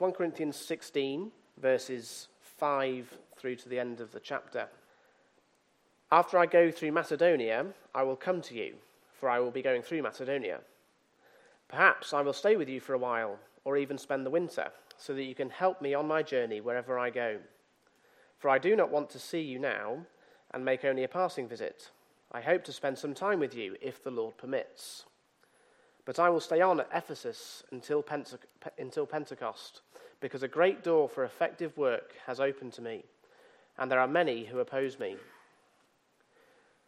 1 Corinthians 16, verses 5 through to the end of the chapter. After I go through Macedonia, I will come to you, for I will be going through Macedonia. Perhaps I will stay with you for a while, or even spend the winter, so that you can help me on my journey wherever I go. For I do not want to see you now and make only a passing visit. I hope to spend some time with you, if the Lord permits. But I will stay on at Ephesus until, Pente- until Pentecost, because a great door for effective work has opened to me, and there are many who oppose me.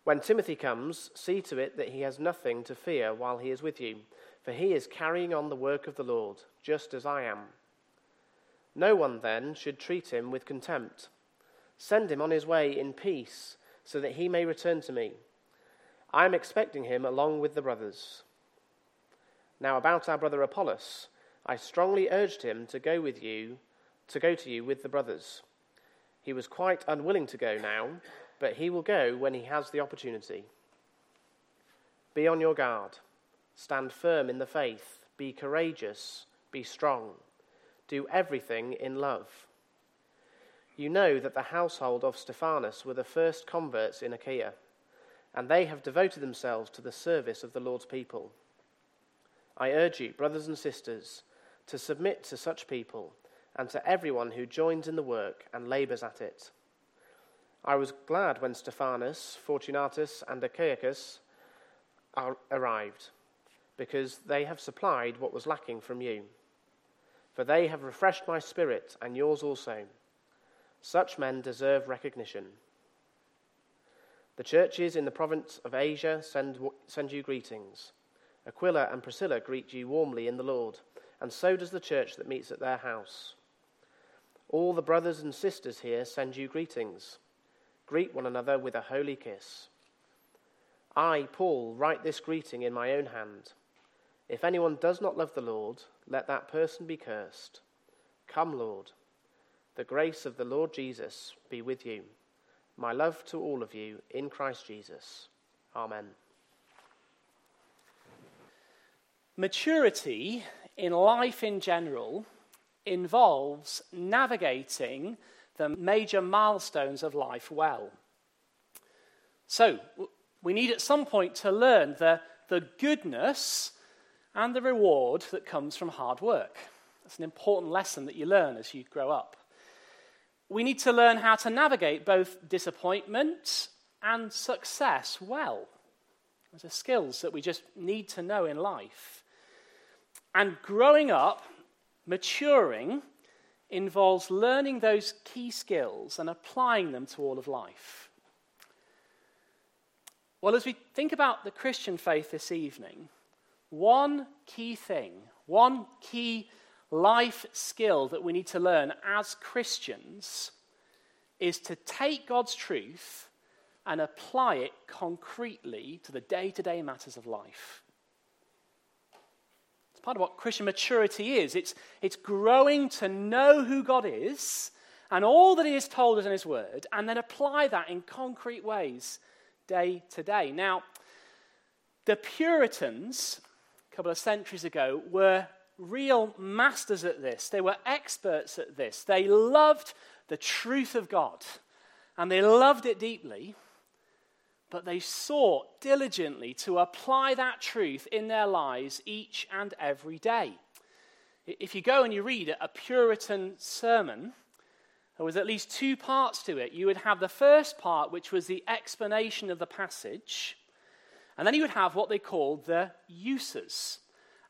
When Timothy comes, see to it that he has nothing to fear while he is with you, for he is carrying on the work of the Lord, just as I am. No one, then, should treat him with contempt. Send him on his way in peace, so that he may return to me. I am expecting him along with the brothers. Now, about our brother Apollos, I strongly urged him to go with you, to go to you with the brothers. He was quite unwilling to go now, but he will go when he has the opportunity. Be on your guard. Stand firm in the faith. Be courageous. Be strong. Do everything in love. You know that the household of Stephanas were the first converts in Achaia, and they have devoted themselves to the service of the Lord's people. I urge you, brothers and sisters, to submit to such people and to everyone who joins in the work and labors at it. I was glad when Stephanas, Fortunatus, and Achaicus arrived, because they have supplied what was lacking from you. For they have refreshed my spirit and yours also. Such men deserve recognition. The churches in the province of Asia send, send you greetings. Aquila and Priscilla greet you warmly in the Lord, and so does the church that meets at their house. All the brothers and sisters here send you greetings. Greet one another with a holy kiss. I, Paul, write this greeting in my own hand. If anyone does not love the Lord, let that person be cursed. Come, Lord. The grace of the Lord Jesus be with you. My love to all of you in Christ Jesus. Amen. Maturity in life in general involves navigating the major milestones of life well. So, we need at some point to learn the, the goodness and the reward that comes from hard work. That's an important lesson that you learn as you grow up. We need to learn how to navigate both disappointment and success well. Those are skills that we just need to know in life. And growing up, maturing, involves learning those key skills and applying them to all of life. Well, as we think about the Christian faith this evening, one key thing, one key life skill that we need to learn as Christians is to take God's truth and apply it concretely to the day to day matters of life part of what Christian maturity is. It's, it's growing to know who God is and all that He has told us in His Word, and then apply that in concrete ways day to day. Now, the Puritans, a couple of centuries ago, were real masters at this. They were experts at this. They loved the truth of God, and they loved it deeply but they sought diligently to apply that truth in their lives each and every day. If you go and you read a Puritan sermon, there was at least two parts to it. You would have the first part, which was the explanation of the passage, and then you would have what they called the uses.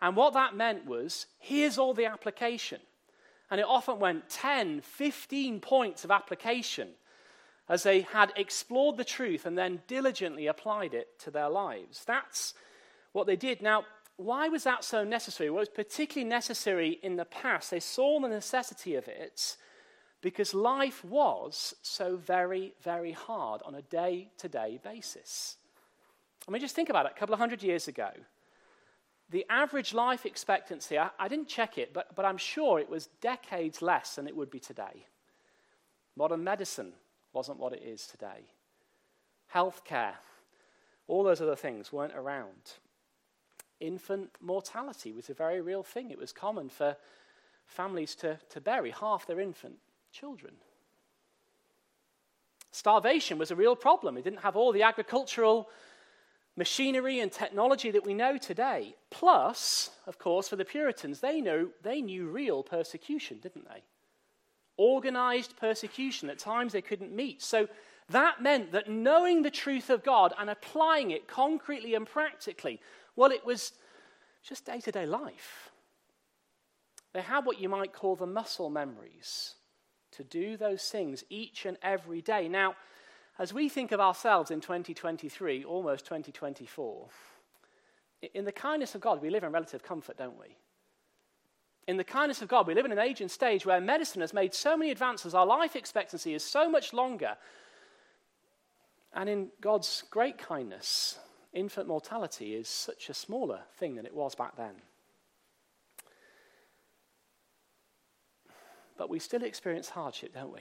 And what that meant was here's all the application. And it often went 10, 15 points of application as they had explored the truth and then diligently applied it to their lives. That's what they did. Now, why was that so necessary? Well, it was particularly necessary in the past. They saw the necessity of it because life was so very, very hard on a day to day basis. I mean, just think about it. A couple of hundred years ago, the average life expectancy, I, I didn't check it, but, but I'm sure it was decades less than it would be today. Modern medicine wasn't what it is today. Healthcare, all those other things weren't around. Infant mortality was a very real thing. It was common for families to, to bury half their infant children. Starvation was a real problem. It didn't have all the agricultural machinery and technology that we know today. Plus, of course, for the Puritans, they, know, they knew real persecution, didn't they? Organized persecution. At times they couldn't meet. So that meant that knowing the truth of God and applying it concretely and practically, well, it was just day to day life. They had what you might call the muscle memories to do those things each and every day. Now, as we think of ourselves in 2023, almost 2024, in the kindness of God, we live in relative comfort, don't we? In the kindness of God, we live in an age and stage where medicine has made so many advances, our life expectancy is so much longer. And in God's great kindness, infant mortality is such a smaller thing than it was back then. But we still experience hardship, don't we?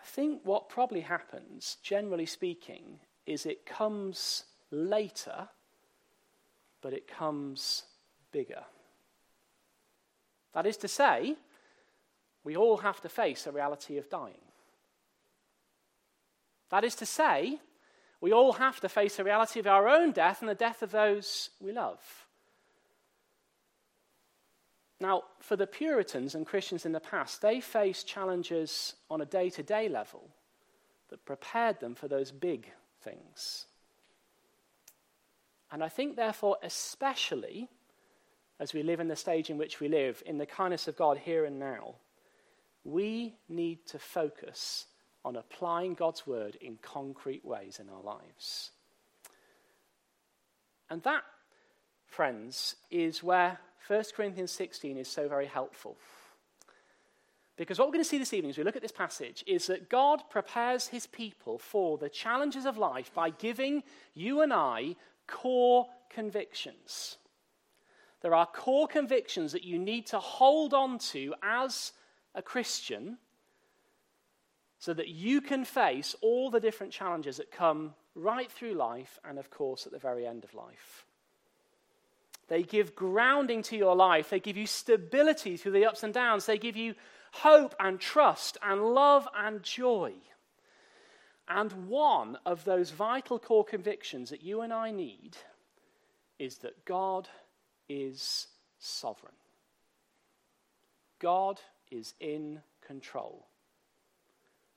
I think what probably happens, generally speaking, is it comes later, but it comes bigger. That is to say, we all have to face a reality of dying. That is to say, we all have to face the reality of our own death and the death of those we love. Now, for the Puritans and Christians in the past, they faced challenges on a day to day level that prepared them for those big things. And I think, therefore, especially as we live in the stage in which we live, in the kindness of God here and now, we need to focus on applying God's word in concrete ways in our lives. And that, friends, is where 1 Corinthians 16 is so very helpful. Because what we're going to see this evening as we look at this passage is that God prepares his people for the challenges of life by giving you and I core convictions. There are core convictions that you need to hold on to as a Christian so that you can face all the different challenges that come right through life and, of course, at the very end of life. They give grounding to your life, they give you stability through the ups and downs, they give you hope and trust and love and joy. And one of those vital core convictions that you and I need is that God is sovereign. God is in control.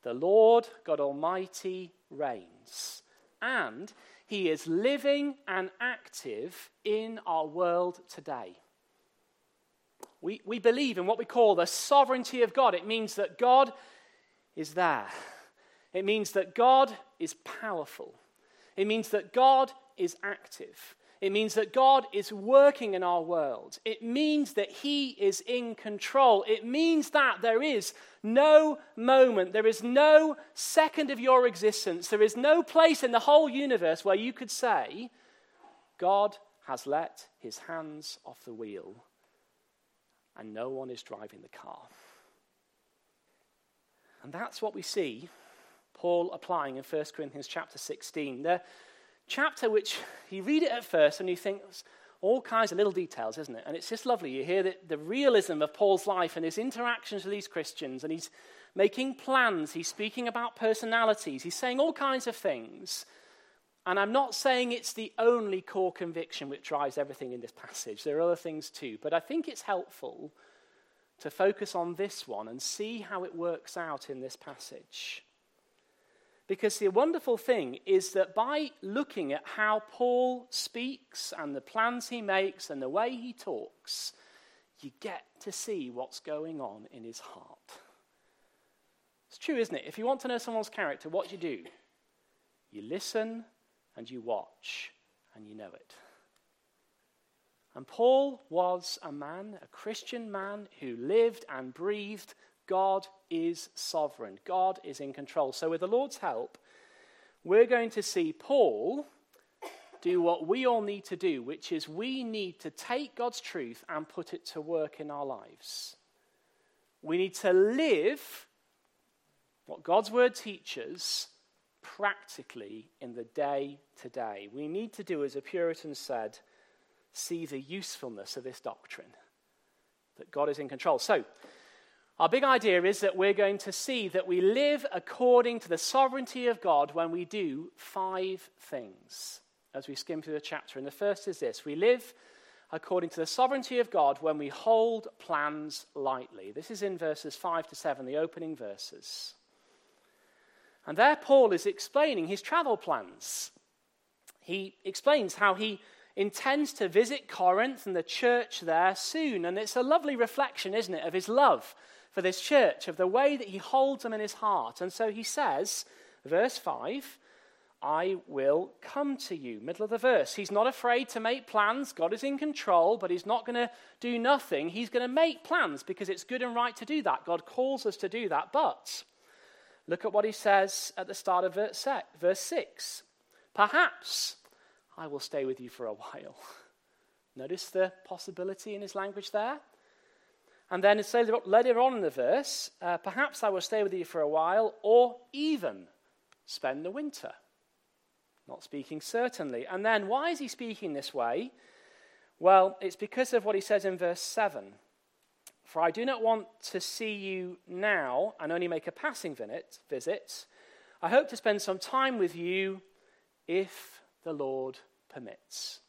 The Lord God Almighty reigns, and He is living and active in our world today. We, we believe in what we call the sovereignty of God. It means that God is there, it means that God is powerful, it means that God is active. It means that God is working in our world. It means that He is in control. It means that there is no moment, there is no second of your existence, there is no place in the whole universe where you could say, God has let His hands off the wheel and no one is driving the car. And that's what we see Paul applying in 1 Corinthians chapter 16. There, chapter which you read it at first and you think, all kinds of little details, isn't it? And it's just lovely. You hear the, the realism of Paul's life and his interactions with these Christians, and he's making plans, he's speaking about personalities, he's saying all kinds of things. And I'm not saying it's the only core conviction which drives everything in this passage. There are other things too. But I think it's helpful to focus on this one and see how it works out in this passage. Because the wonderful thing is that by looking at how Paul speaks and the plans he makes and the way he talks, you get to see what's going on in his heart. It's true, isn't it? If you want to know someone's character, what do you do? You listen and you watch and you know it. And Paul was a man, a Christian man, who lived and breathed God is sovereign, God is in control. So, with the Lord's help, we're going to see Paul do what we all need to do, which is we need to take God's truth and put it to work in our lives. We need to live what God's word teaches practically in the day to day. We need to do, as a Puritan said, see the usefulness of this doctrine. that God is in control. So, our big idea is that we're going to see that we live according to the sovereignty of God when we do five things as we skim through the chapter. And the first is this we live according to the sovereignty of God when we hold plans lightly. This is in verses 5 to 7, the opening verses. And there, Paul is explaining his travel plans. He explains how he intends to visit Corinth and the church there soon. And it's a lovely reflection, isn't it, of his love for this church, of the way that he holds them in his heart. And so he says, verse 5, I will come to you. Middle of the verse. He's not afraid to make plans. God is in control, but he's not going to do nothing. He's going to make plans because it's good and right to do that. God calls us to do that. But look at what he says at the start of verse 6. Perhaps I will stay with you for a while. Notice the possibility in his language there. And then it's later on in the verse, uh, perhaps I will stay with you for a while, or even spend the winter. Not speaking certainly. And then why is he speaking this way? Well, it's because of what he says in verse 7. For I do not want to see you now and only make a passing visit. I hope to spend some time with you if the Lord permits.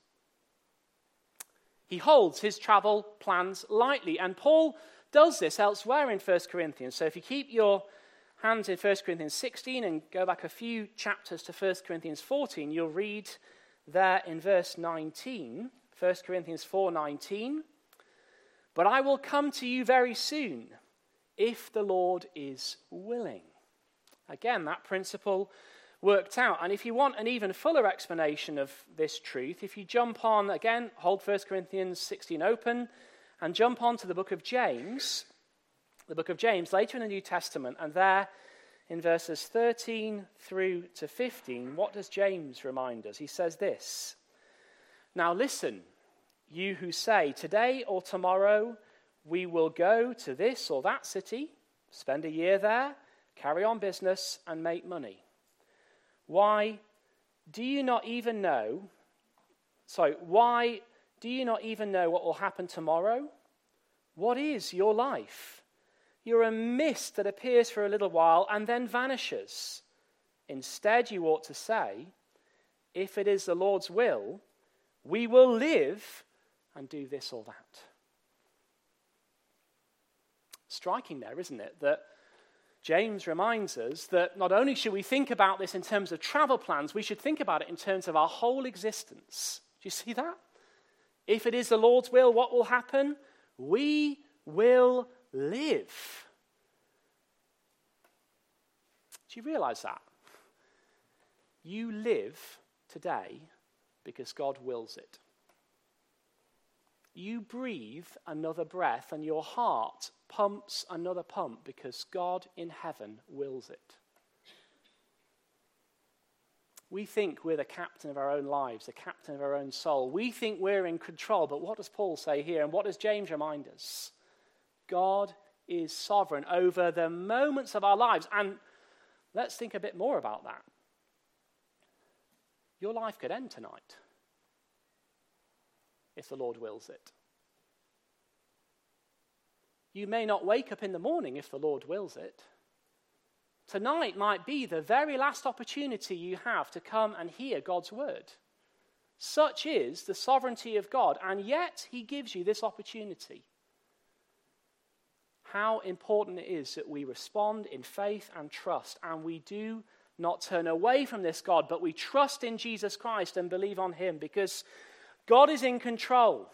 He holds his travel plans lightly, and Paul does this elsewhere in 1 Corinthians. So if you keep your hands in 1 Corinthians 16 and go back a few chapters to 1 Corinthians 14, you'll read there in verse 19, 1 Corinthians 4:19, "But I will come to you very soon, if the Lord is willing." Again, that principle worked out. And if you want an even fuller explanation of this truth, if you jump on, again, hold 1 Corinthians 16 open, and jump on to the book of James, the book of James, later in the New Testament, and there in verses 13 through to 15, what does James remind us? He says this Now listen, you who say, Today or tomorrow we will go to this or that city, spend a year there, carry on business, and make money. Why do you not even know? Sorry, why do you not even know what will happen tomorrow? What is your life? You're a mist that appears for a little while and then vanishes. Instead, you ought to say, if it is the Lord's will, we will live and do this or that. Striking there, isn't it? That James reminds us that not only should we think about this in terms of travel plans, we should think about it in terms of our whole existence. Do you see that? If it is the Lord's will, what will happen? We will live. Do you realize that? You live today because God wills it. You breathe another breath, and your heart pumps another pump because God in heaven wills it. We think we're the captain of our own lives, the captain of our own soul. We think we're in control, but what does Paul say here? And what does James remind us? God is sovereign over the moments of our lives. And let's think a bit more about that. Your life could end tonight if the Lord wills it. You may not wake up in the morning if the Lord wills it. Tonight might be the very last opportunity you have to come and hear God's word. Such is the sovereignty of God, and yet He gives you this opportunity. How important it is that we respond in faith and trust, and we do not turn away from this God, but we trust in Jesus Christ and believe on Him because God is in control.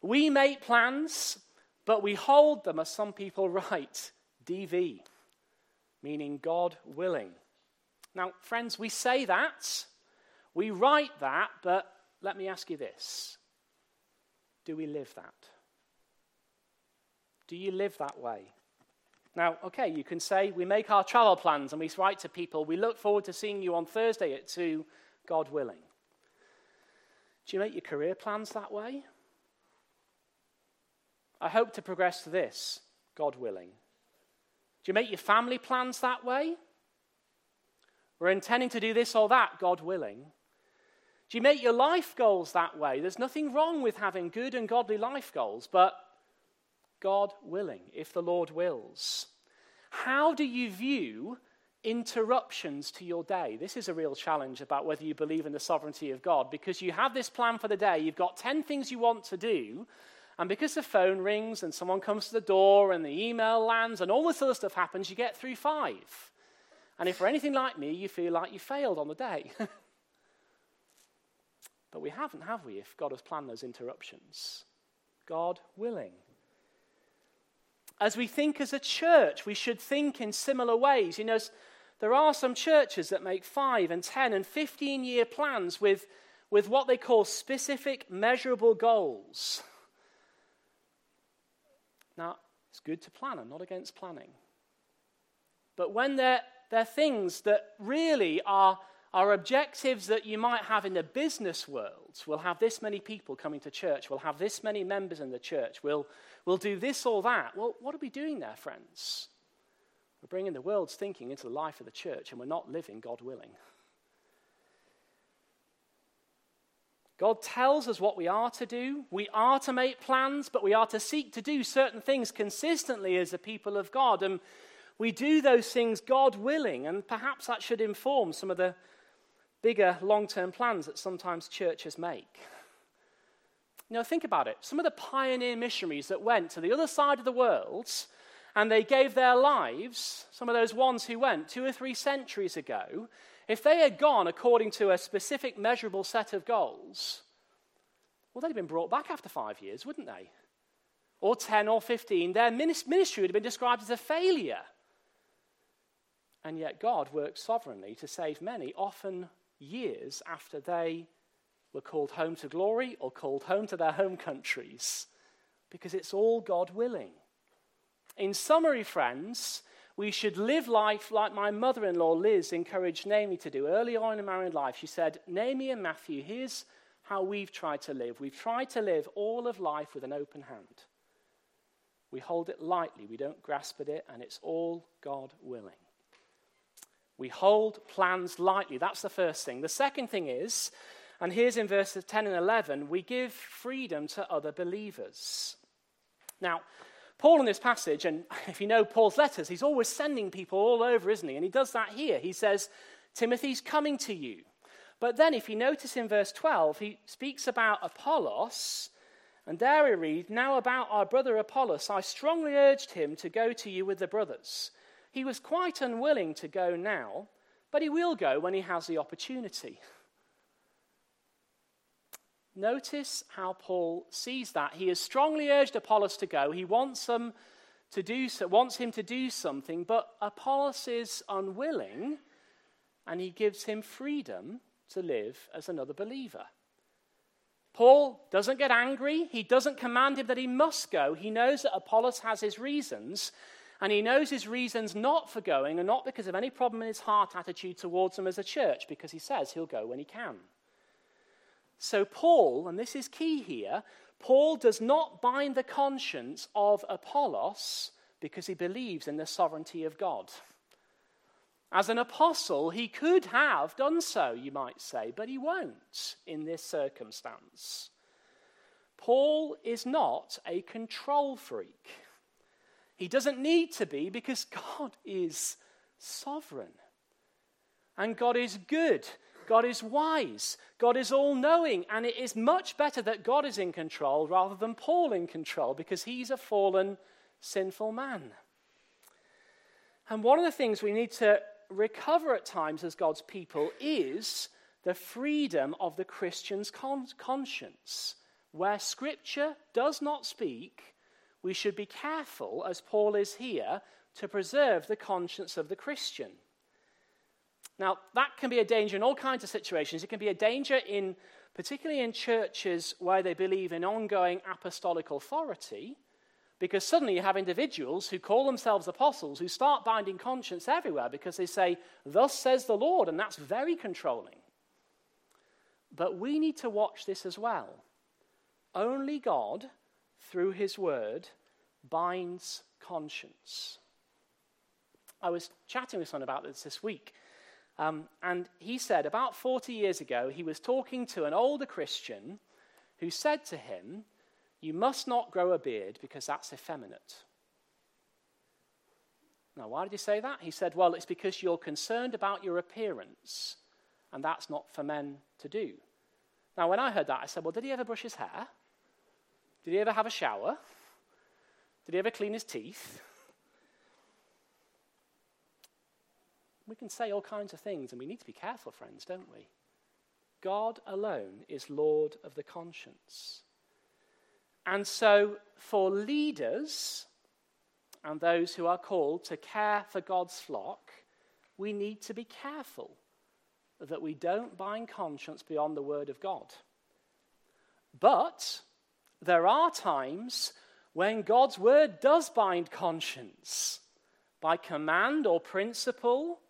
We make plans, but we hold them, as some people write, DV, meaning God willing. Now, friends, we say that, we write that, but let me ask you this do we live that? Do you live that way? Now, okay, you can say we make our travel plans and we write to people, we look forward to seeing you on Thursday at 2, God willing. Do you make your career plans that way? I hope to progress to this, God willing. Do you make your family plans that way? We're intending to do this or that, God willing. Do you make your life goals that way? There's nothing wrong with having good and godly life goals, but God willing, if the Lord wills. How do you view interruptions to your day? This is a real challenge about whether you believe in the sovereignty of God because you have this plan for the day, you've got 10 things you want to do, and because the phone rings and someone comes to the door and the email lands and all this other stuff happens, you get through five. And if you're anything like me, you feel like you failed on the day. but we haven't, have we, if God has planned those interruptions? God willing. As we think as a church, we should think in similar ways. You know, there are some churches that make five and 10 and 15 year plans with, with what they call specific measurable goals. Now, it's good to plan. I'm not against planning. But when they're, they're things that really are, are objectives that you might have in the business world, we'll have this many people coming to church, we'll have this many members in the church, we'll, we'll do this or that. Well, what are we doing there, friends? We're bringing the world's thinking into the life of the church, and we're not living God willing. God tells us what we are to do. We are to make plans, but we are to seek to do certain things consistently as a people of God. And we do those things God willing, and perhaps that should inform some of the bigger long term plans that sometimes churches make. You know, think about it. Some of the pioneer missionaries that went to the other side of the world and they gave their lives, some of those ones who went two or three centuries ago, if they had gone according to a specific measurable set of goals, well, they'd have been brought back after five years, wouldn't they? Or 10 or 15. Their ministry would have been described as a failure. And yet, God works sovereignly to save many, often years after they were called home to glory or called home to their home countries, because it's all God willing. In summary, friends, we should live life like my mother in law, Liz, encouraged Naomi to do early on in her married life. She said, Naomi and Matthew, here's how we've tried to live. We've tried to live all of life with an open hand. We hold it lightly, we don't grasp at it, and it's all God willing. We hold plans lightly. That's the first thing. The second thing is, and here's in verses 10 and 11, we give freedom to other believers. Now, Paul in this passage, and if you know Paul's letters, he's always sending people all over, isn't he? And he does that here. He says, Timothy's coming to you. But then, if you notice in verse 12, he speaks about Apollos, and there we read, Now about our brother Apollos, I strongly urged him to go to you with the brothers. He was quite unwilling to go now, but he will go when he has the opportunity. Notice how Paul sees that. He has strongly urged Apollos to go. He wants, him to do so, wants him to do something, but Apollos is unwilling, and he gives him freedom to live as another believer. Paul doesn't get angry. He doesn't command him that he must go. He knows that Apollos has his reasons, and he knows his reasons not for going and not because of any problem in his heart attitude towards them as a church, because he says he'll go when he can. So, Paul, and this is key here, Paul does not bind the conscience of Apollos because he believes in the sovereignty of God. As an apostle, he could have done so, you might say, but he won't in this circumstance. Paul is not a control freak. He doesn't need to be because God is sovereign. And God is good God is wise, God is all knowing, and it is much better that God is in control rather than Paul in control because he's a fallen, sinful man. And one of the things we need to recover at times as God's people is the freedom of the Christian's con- conscience. Where Scripture does not speak, we should be careful, as Paul is here, to preserve the conscience of the Christian. Now, that can be a danger in all kinds of situations. It can be a danger in, particularly in churches where they believe in ongoing apostolic authority, because suddenly you have individuals who call themselves apostles who start binding conscience everywhere because they say, Thus says the Lord, and that's very controlling. But we need to watch this as well. Only God, through His Word, binds conscience. I was chatting with someone about this this week. Um, and he said about 40 years ago, he was talking to an older Christian who said to him, You must not grow a beard because that's effeminate. Now, why did he say that? He said, Well, it's because you're concerned about your appearance, and that's not for men to do. Now, when I heard that, I said, Well, did he ever brush his hair? Did he ever have a shower? Did he ever clean his teeth? We can say all kinds of things, and we need to be careful, friends, don't we? God alone is Lord of the conscience. And so, for leaders and those who are called to care for God's flock, we need to be careful that we don't bind conscience beyond the Word of God. But there are times when God's Word does bind conscience by command or principle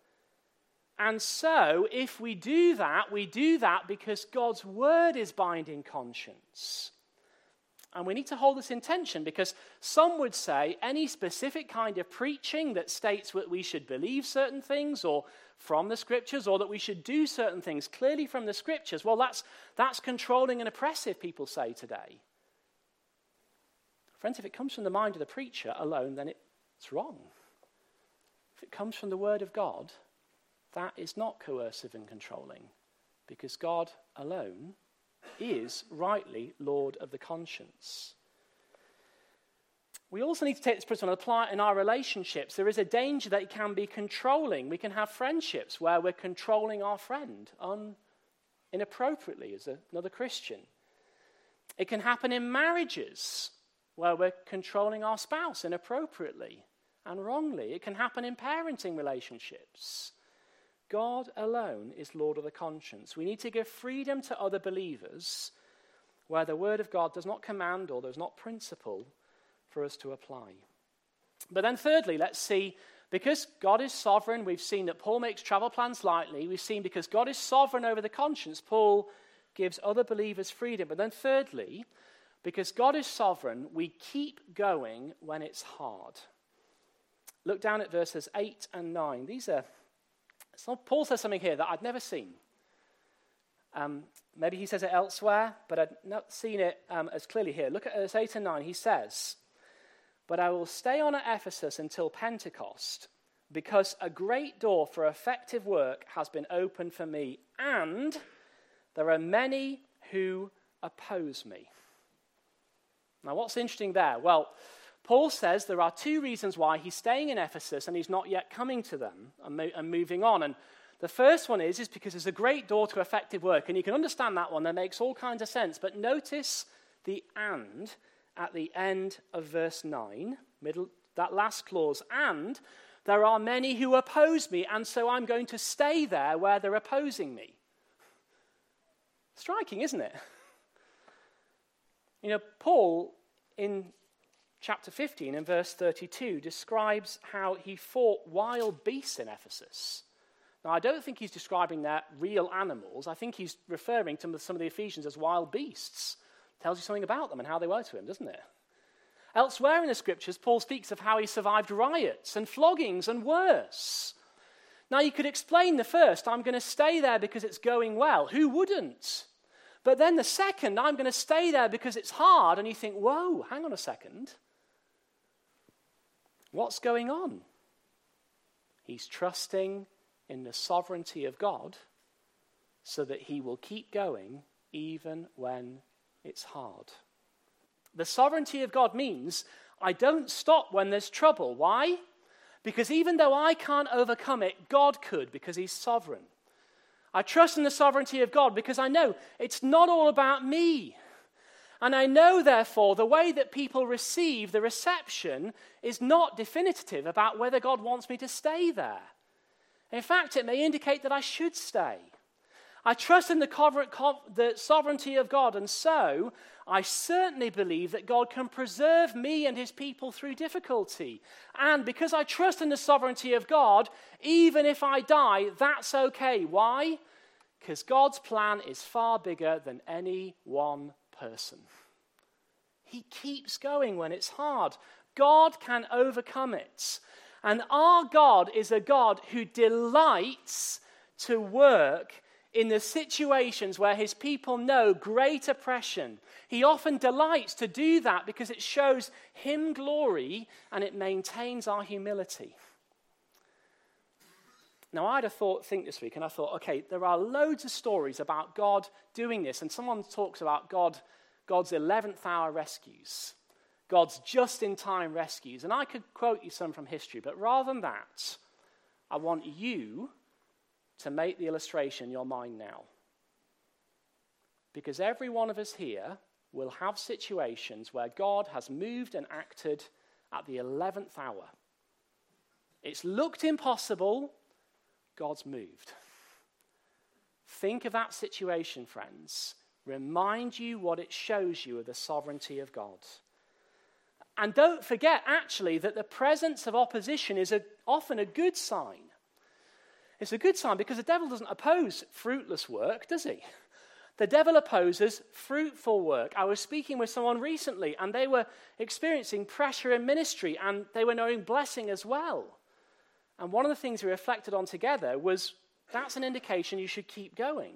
and so, if we do that, we do that because God's word is binding conscience. And we need to hold this in tension because some would say any specific kind of preaching that states that we should believe certain things or from the scriptures or that we should do certain things clearly from the scriptures, well, that's, that's controlling and oppressive, people say today. Friends, if it comes from the mind of the preacher alone, then it's wrong. If it comes from the word of God, that is not coercive and controlling because God alone is rightly Lord of the conscience. We also need to take this principle and apply it in our relationships. There is a danger that it can be controlling. We can have friendships where we're controlling our friend un- inappropriately as a, another Christian. It can happen in marriages where we're controlling our spouse inappropriately and wrongly. It can happen in parenting relationships. God alone is Lord of the conscience. We need to give freedom to other believers where the Word of God does not command or there's not principle for us to apply. But then, thirdly, let's see because God is sovereign, we've seen that Paul makes travel plans lightly. We've seen because God is sovereign over the conscience, Paul gives other believers freedom. But then, thirdly, because God is sovereign, we keep going when it's hard. Look down at verses 8 and 9. These are so Paul says something here that I'd never seen. Um, maybe he says it elsewhere, but I'd not seen it um, as clearly here. Look at verse 8 and 9. He says, But I will stay on at Ephesus until Pentecost, because a great door for effective work has been opened for me, and there are many who oppose me. Now, what's interesting there? Well, Paul says there are two reasons why he's staying in Ephesus and he's not yet coming to them and, mo- and, moving on. And the first one is, is because there's a great door to effective work. And you can understand that one, that makes all kinds of sense. But notice the and at the end of verse 9, middle, that last clause. And there are many who oppose me, and so I'm going to stay there where they're opposing me. Striking, isn't it? You know, Paul, in chapter 15 and verse 32 describes how he fought wild beasts in Ephesus. Now, I don't think he's describing that real animals. I think he's referring to some of the Ephesians as wild beasts. Tells you something about them and how they were to him, doesn't it? Elsewhere in the scriptures, Paul speaks of how he survived riots and floggings and worse. Now, you could explain the first, I'm going to stay there because it's going well. Who wouldn't? But then the second, I'm going to stay there because it's hard. And you think, whoa, hang on a second. What's going on? He's trusting in the sovereignty of God so that he will keep going even when it's hard. The sovereignty of God means I don't stop when there's trouble. Why? Because even though I can't overcome it, God could because he's sovereign. I trust in the sovereignty of God because I know it's not all about me. And I know, therefore, the way that people receive the reception is not definitive about whether God wants me to stay there. In fact, it may indicate that I should stay. I trust in the, sovereignty of God, and so I certainly believe that God can preserve me and his people through difficulty. And because I trust in the sovereignty of God, even if I die, that's okay. Why? Because God's plan is far bigger than any one person. He keeps going when it's hard. God can overcome it. And our God is a God who delights to work in the situations where his people know great oppression. He often delights to do that because it shows him glory and it maintains our humility. Now, I'd have thought, think this week, and I thought, okay, there are loads of stories about God doing this, and someone talks about God, God's 11th hour rescues, God's just in time rescues, and I could quote you some from history, but rather than that, I want you to make the illustration in your mind now. Because every one of us here will have situations where God has moved and acted at the 11th hour. It's looked impossible, God's moved. Think of that situation, friends. Remind you what it shows you of the sovereignty of God. And don't forget, actually, that the presence of opposition is a, often a good sign. It's a good sign because the devil doesn't oppose fruitless work, does he? The devil opposes fruitful work. I was speaking with someone recently, and they were experiencing pressure in ministry, and they were knowing blessing as well. And one of the things we reflected on together was that's an indication you should keep going.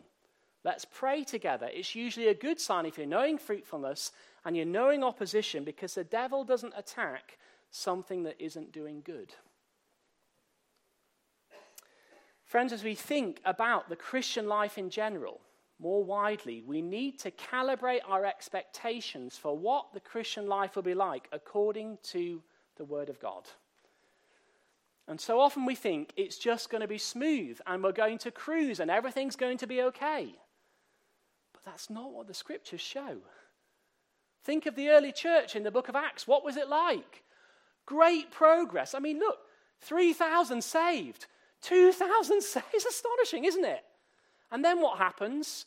Let's pray together. It's usually a good sign if you're knowing fruitfulness and you're knowing opposition because the devil doesn't attack something that isn't doing good. Friends, as we think about the Christian life in general, more widely, we need to calibrate our expectations for what the Christian life will be like according to the Word of God. And so often we think it's just going to be smooth and we're going to cruise and everything's going to be okay. But that's not what the scriptures show. Think of the early church in the book of Acts. What was it like? Great progress. I mean, look, 3,000 saved, 2,000 saved. It's astonishing, isn't it? And then what happens?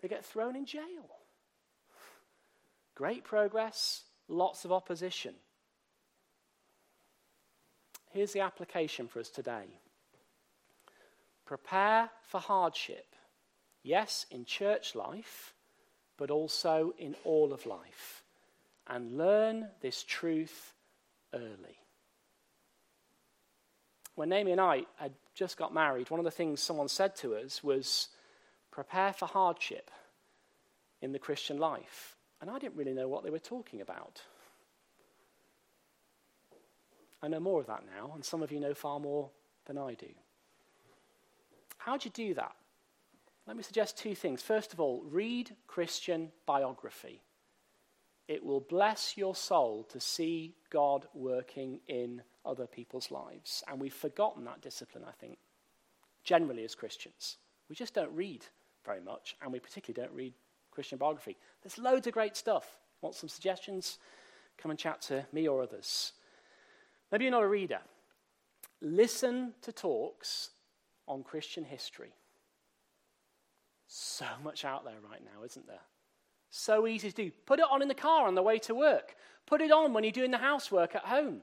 They get thrown in jail. Great progress, lots of opposition. Here's the application for us today prepare for hardship. Yes, in church life, but also in all of life. And learn this truth early. When Naomi and I had just got married, one of the things someone said to us was prepare for hardship in the Christian life. And I didn't really know what they were talking about. I know more of that now, and some of you know far more than I do. How do you do that? Let me suggest two things. First of all, read Christian biography. It will bless your soul to see God working in other people's lives. And we've forgotten that discipline, I think, generally as Christians. We just don't read very much, and we particularly don't read Christian biography. There's loads of great stuff. Want some suggestions? Come and chat to me or others. Maybe you're not a reader. Listen to talks on Christian history. So much out there right now, isn't there? So easy to do. Put it on in the car on the way to work. Put it on when you're doing the housework at home.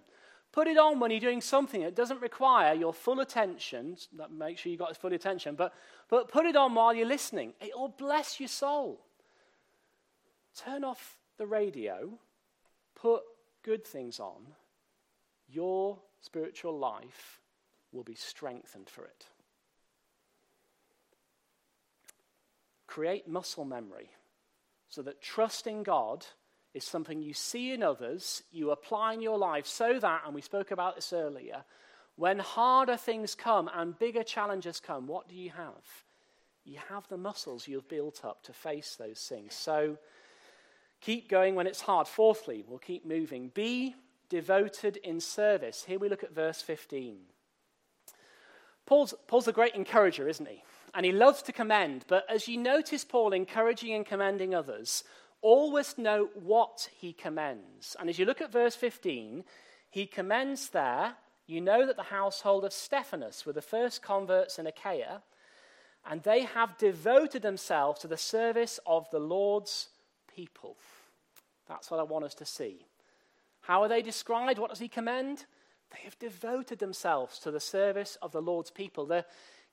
Put it on when you're doing something that doesn't require your full attention. Make sure you've got full attention, but, but put it on while you're listening. It will bless your soul. Turn off the radio, put good things on, your spiritual life will be strengthened for it. Create muscle memory so that trusting God is something you see in others, you apply in your life, so that, and we spoke about this earlier, when harder things come and bigger challenges come, what do you have? You have the muscles you've built up to face those things. So keep going when it's hard. Fourthly, we'll keep moving. Be devoted in service. Here we look at verse 15. Paul's, Paul's a great encourager, isn't he? And he loves to commend. But as you notice Paul encouraging and commending others, always know what he commends. And as you look at verse 15, he commends there, you know that the household of Stephanas were the first converts in Achaia, and they have devoted themselves to the service of the Lord's people. That's what I want us to see. How are they described? What does he commend? They have devoted themselves to the service of the Lord's people. The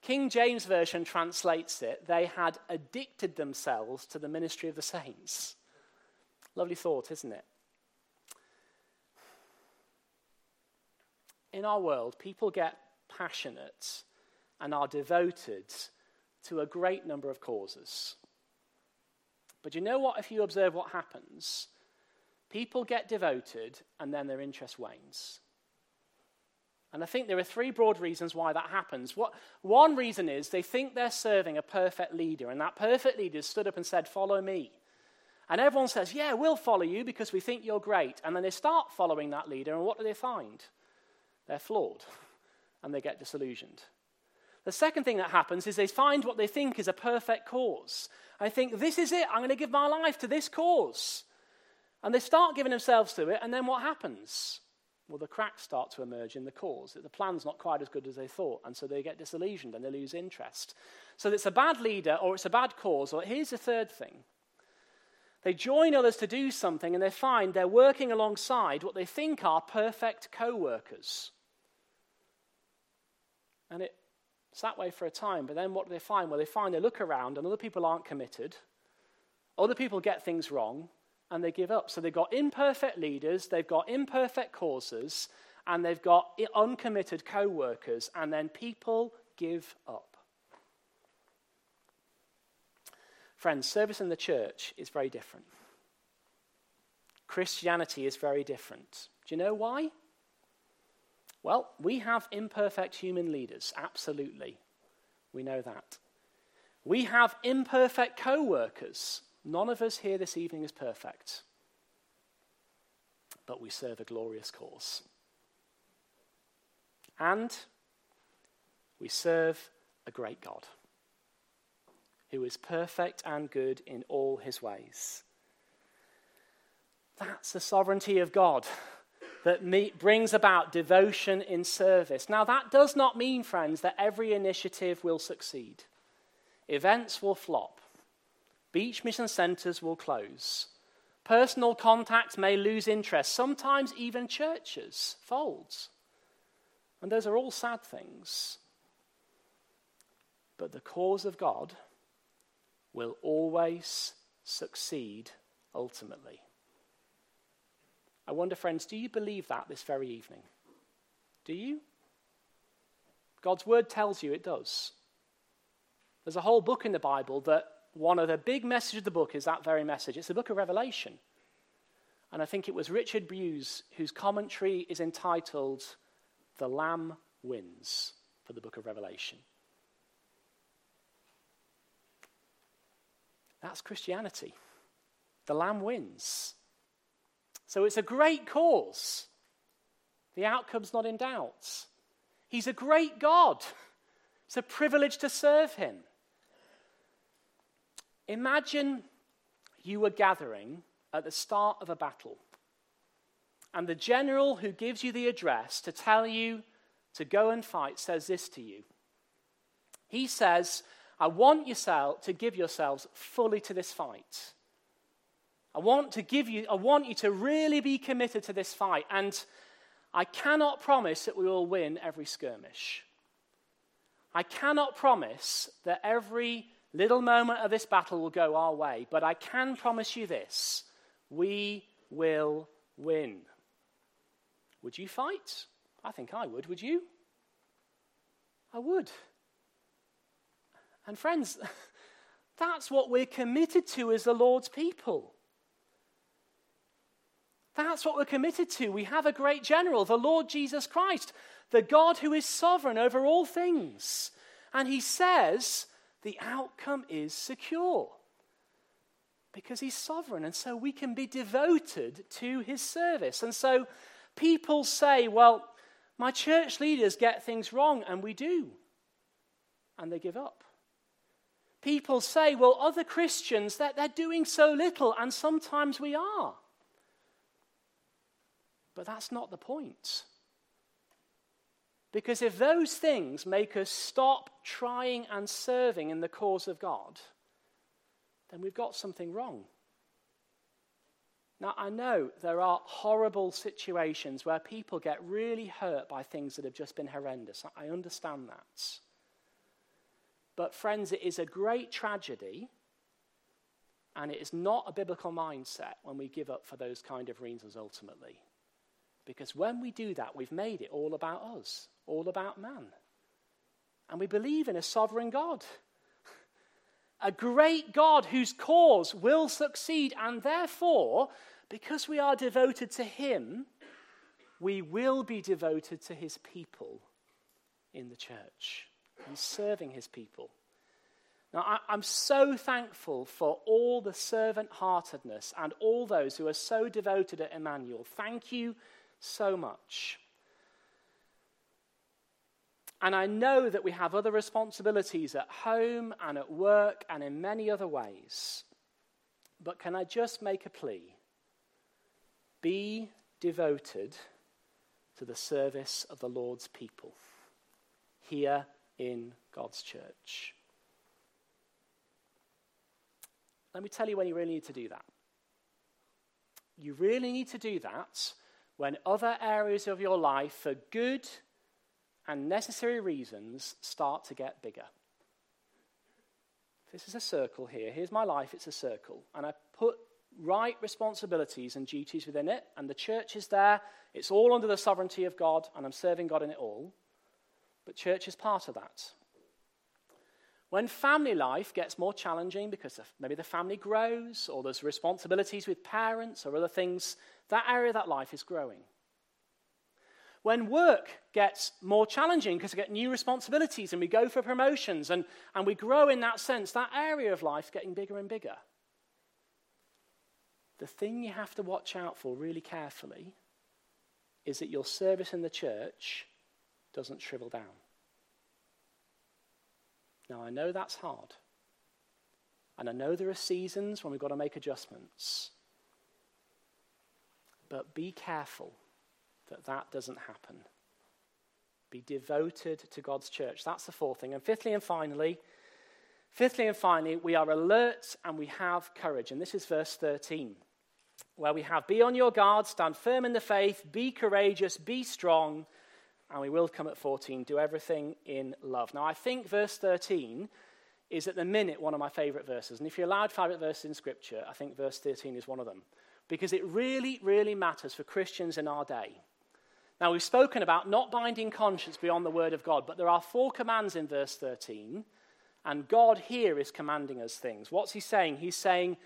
King James Version translates it, they had addicted themselves to the ministry of the saints. Lovely thought, isn't it? In our world, people get passionate and are devoted to a great number of causes. But you know what? If you observe what happens, people get devoted and then their interest wanes. And I think there are three broad reasons why that happens. What, one reason is they think they're serving a perfect leader, and that perfect leader stood up and said, Follow me. And everyone says, Yeah, we'll follow you because we think you're great. And then they start following that leader, and what do they find? They're flawed, and they get disillusioned. The second thing that happens is they find what they think is a perfect cause. I think, This is it. I'm going to give my life to this cause. And they start giving themselves to it, and then what happens? Well, the cracks start to emerge in the cause. The plan's not quite as good as they thought, and so they get disillusioned and they lose interest. So it's a bad leader or it's a bad cause. Or here's the third thing they join others to do something and they find they're working alongside what they think are perfect co workers. And it's that way for a time, but then what do they find? Well, they find they look around and other people aren't committed, other people get things wrong, and they give up. So they've got imperfect leaders, they've got imperfect causes, and they've got uncommitted co workers, and then people give up. Friends, service in the church is very different. Christianity is very different. Do you know why? Well, we have imperfect human leaders, absolutely. We know that. We have imperfect co workers. None of us here this evening is perfect. But we serve a glorious cause. And we serve a great God who is perfect and good in all his ways. That's the sovereignty of God that brings about devotion in service. Now, that does not mean, friends, that every initiative will succeed. Events will flop, beach mission centres will close, personal contacts may lose interest, sometimes even churches folds. And those are all sad things. But the cause of God will always succeed ultimately. I wonder, friends, do you believe that this very evening? Do you? God's word tells you it does. There's a whole book in the Bible that one of the big messages of the book is that very message. It's the book of Revelation. And I think it was Richard Bewes whose commentary is entitled The Lamb Wins for the book of Revelation. That's Christianity. The Lamb wins. So it's a great cause. The outcome's not in doubt. He's a great God. It's a privilege to serve him. Imagine you were gathering at the start of a battle, and the general who gives you the address to tell you to go and fight says this to you. He says, I want yourself to give yourselves fully to this fight. I want to give you, I want you to really be committed to this fight. And I cannot promise that we will win every skirmish. I cannot promise that every little moment of this battle will go our way, but I can promise you this we will win. Would you fight? I think I would. Would you? I would. And friends, that's what we're committed to as the Lord's people. That's what we're committed to. We have a great general, the Lord Jesus Christ, the God who is sovereign over all things. And he says the outcome is secure because he's sovereign. And so we can be devoted to his service. And so people say, well, my church leaders get things wrong, and we do. And they give up people say, well, other Christians, that they're doing so little, and sometimes we are. But that's not the point. Because if those things make us stop trying and serving in the cause of God, then we've got something wrong. Now, I know there are horrible situations where people get really hurt by things that have just been horrendous. I understand that. But, friends, it is a great tragedy, and it is not a biblical mindset when we give up for those kind of reasons ultimately. Because when we do that, we've made it all about us, all about man. And we believe in a sovereign God. a great God whose cause will succeed, and therefore, because we are devoted to Him, we will be devoted to His people in the church and serving His people. Now, I, am so thankful for all the servant heartedness and all those who are so devoted at Emmanuel. Thank you so much. And I know that we have other responsibilities at home and at work and in many other ways. But can I just make a plea? Be devoted to the service of the Lord's people here in God's church. Let me tell you when you really need to do that. You really need to do that when other areas of your life, are good and necessary reasons, start to get bigger. This is a circle here. Here's my life, it's a circle. And I put right responsibilities and duties within it, and the church is there. It's all under the sovereignty of God, and I'm serving God in it all. But church is part of that. When family life gets more challenging because maybe the family grows or there's responsibilities with parents or other things, that area of that life is growing. When work gets more challenging because we get new responsibilities and we go for promotions and, and we grow in that sense, that area of life getting bigger and bigger. The thing you have to watch out for really carefully is that your service in the church doesn't shrivel down. Now, I know that's hard. And I know there are seasons when we've got to make adjustments. But be careful that that doesn't happen. Be devoted to God's church. That's the fourth thing. And fifthly and finally, fifthly and finally, we are alert and we have courage. And this is verse 13, where we have Be on your guard, stand firm in the faith, be courageous, be strong. And we will come at 14, do everything in love. Now, I think verse 13 is at the minute one of my favorite verses. And if you're allowed favorite verses in Scripture, I think verse 13 is one of them. Because it really, really matters for Christians in our day. Now, we've spoken about not binding conscience beyond the Word of God, but there are four commands in verse 13, and God here is commanding us things. What's he saying? He's saying,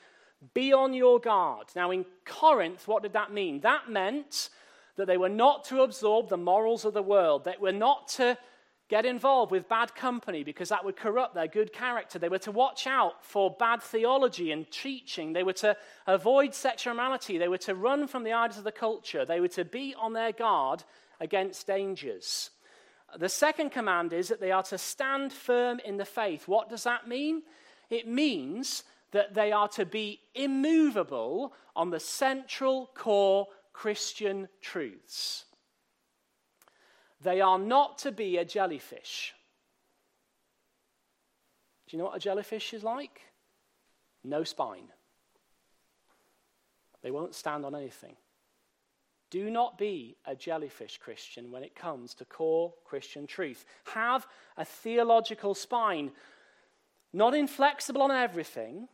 Be on your guard. Now, in Corinth, what did that mean? That meant that they were not to absorb the morals of the world, they were not to get involved with bad company because that would corrupt their good character. They were to watch out for bad theology and teaching. They were to avoid sexuality. They were to run from the idols of the culture. They were to be on their guard against dangers. The second command is that they are to stand firm in the faith. What does that mean? It means that they are to be immovable on the central core Christian truths. They are not to be a jellyfish. Do you know what a jellyfish is like? No spine. They won't stand on anything. Do not be a jellyfish Christian when it comes to core Christian truth. Have a theological spine, not inflexible on everything,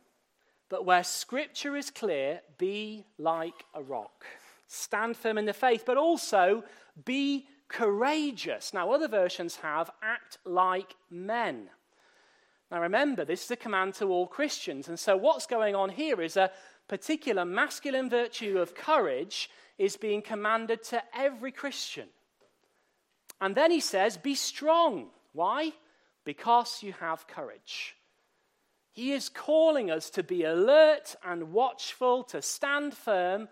but where scripture is clear, be like a rock stand firm in the faith, but also be courageous. Now, other versions have act like men. Now, remember, this is a command to all Christians. And so, what's going on here is a particular masculine virtue of courage is being commanded to every Christian. And then he says, Be strong. Why? Because you have courage. He is calling us to be alert and watchful, to stand firm,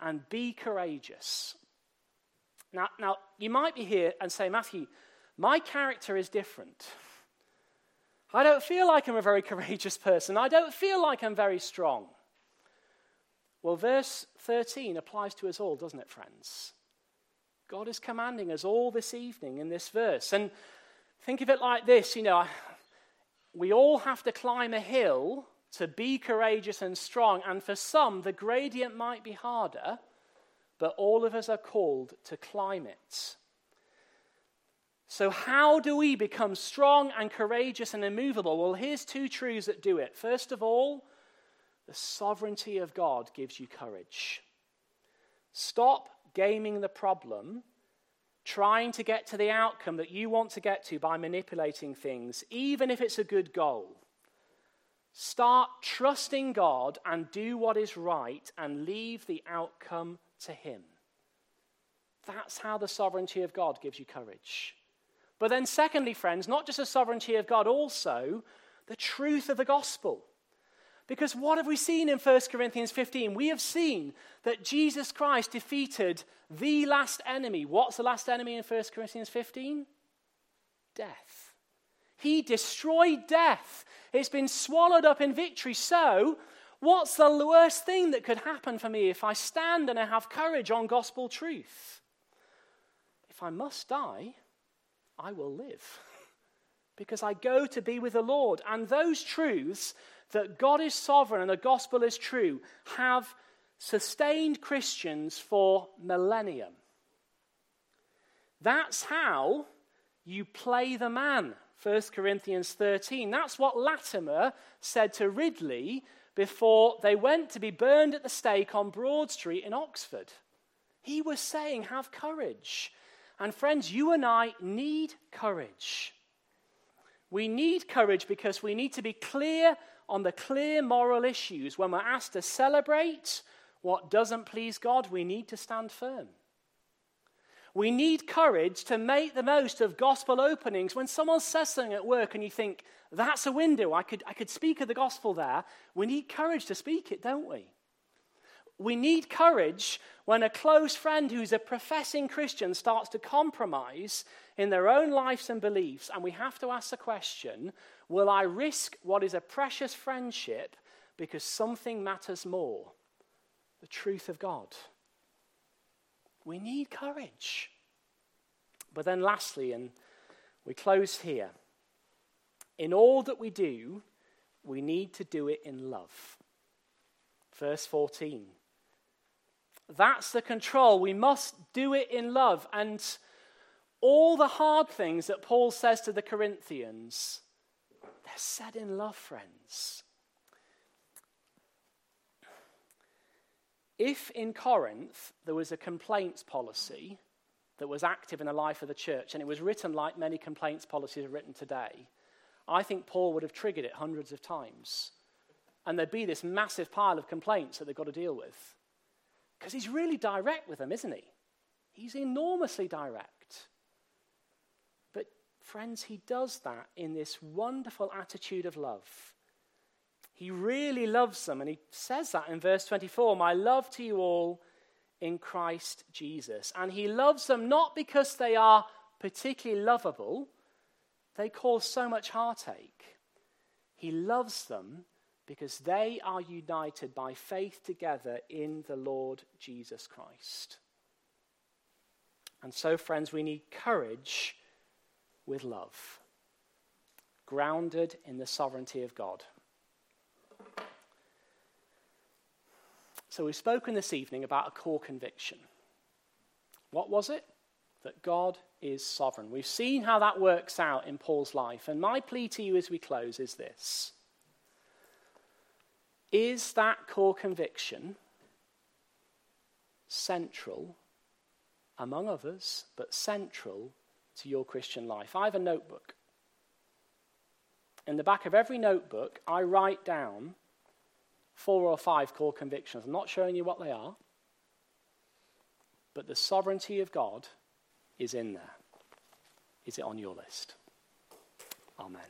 and be courageous. Now, now, you might be here and say, Matthew, my character is different. I don't feel like I'm a very courageous person. I don't feel like I'm very strong. Well, verse 13 applies to us all, doesn't it, friends? God is commanding us all this evening in this verse. And think of it like this you know, we all have to climb a hill to be courageous and strong. And for some, the gradient might be harder, but all of us are called to climb it. So, how do we become strong and courageous and immovable? Well, here's two truths that do it. First of all, the sovereignty of God gives you courage. Stop gaming the problem, trying to get to the outcome that you want to get to by manipulating things, even if it's a good goal. Start trusting God and do what is right and leave the outcome to Him. That's how the sovereignty of God gives you courage. But then, secondly, friends, not just the sovereignty of God, also the truth of the gospel. Because what have we seen in 1 Corinthians 15? We have seen that Jesus Christ defeated the last enemy. What's the last enemy in 1 Corinthians 15? Death. He destroyed death. It's been swallowed up in victory. So, what's the worst thing that could happen for me if I stand and I have courage on gospel truth? If I must die, I will live. because I go to be with the Lord. And those truths that God is sovereign and the gospel is true have sustained Christians for millennium. That's how you play the man. 1 Corinthians 13. That's what Latimer said to Ridley before they went to be burned at the stake on Broad Street in Oxford. He was saying, Have courage. And friends, you and I need courage. We need courage because we need to be clear on the clear moral issues. When we're asked to celebrate what doesn't please God, we need to stand firm. We need courage to make the most of gospel openings. When someone says something at work and you think, that's a window, I could, I could speak of the gospel there, we need courage to speak it, don't we? We need courage when a close friend who's a professing Christian starts to compromise in their own lives and beliefs, and we have to ask the question Will I risk what is a precious friendship because something matters more? The truth of God. We need courage. But then, lastly, and we close here in all that we do, we need to do it in love. Verse 14. That's the control. We must do it in love. And all the hard things that Paul says to the Corinthians, they're said in love, friends. If in Corinth there was a complaints policy that was active in the life of the church, and it was written like many complaints policies are written today, I think Paul would have triggered it hundreds of times. And there'd be this massive pile of complaints that they've got to deal with. Because he's really direct with them, isn't he? He's enormously direct. But, friends, he does that in this wonderful attitude of love. He really loves them, and he says that in verse 24 My love to you all in Christ Jesus. And he loves them not because they are particularly lovable, they cause so much heartache. He loves them because they are united by faith together in the Lord Jesus Christ. And so, friends, we need courage with love, grounded in the sovereignty of God. So, we've spoken this evening about a core conviction. What was it? That God is sovereign. We've seen how that works out in Paul's life. And my plea to you as we close is this is that core conviction central, among others, but central to your Christian life? I have a notebook. In the back of every notebook, I write down four or five core convictions. I'm not showing you what they are, but the sovereignty of God is in there. Is it on your list? Amen.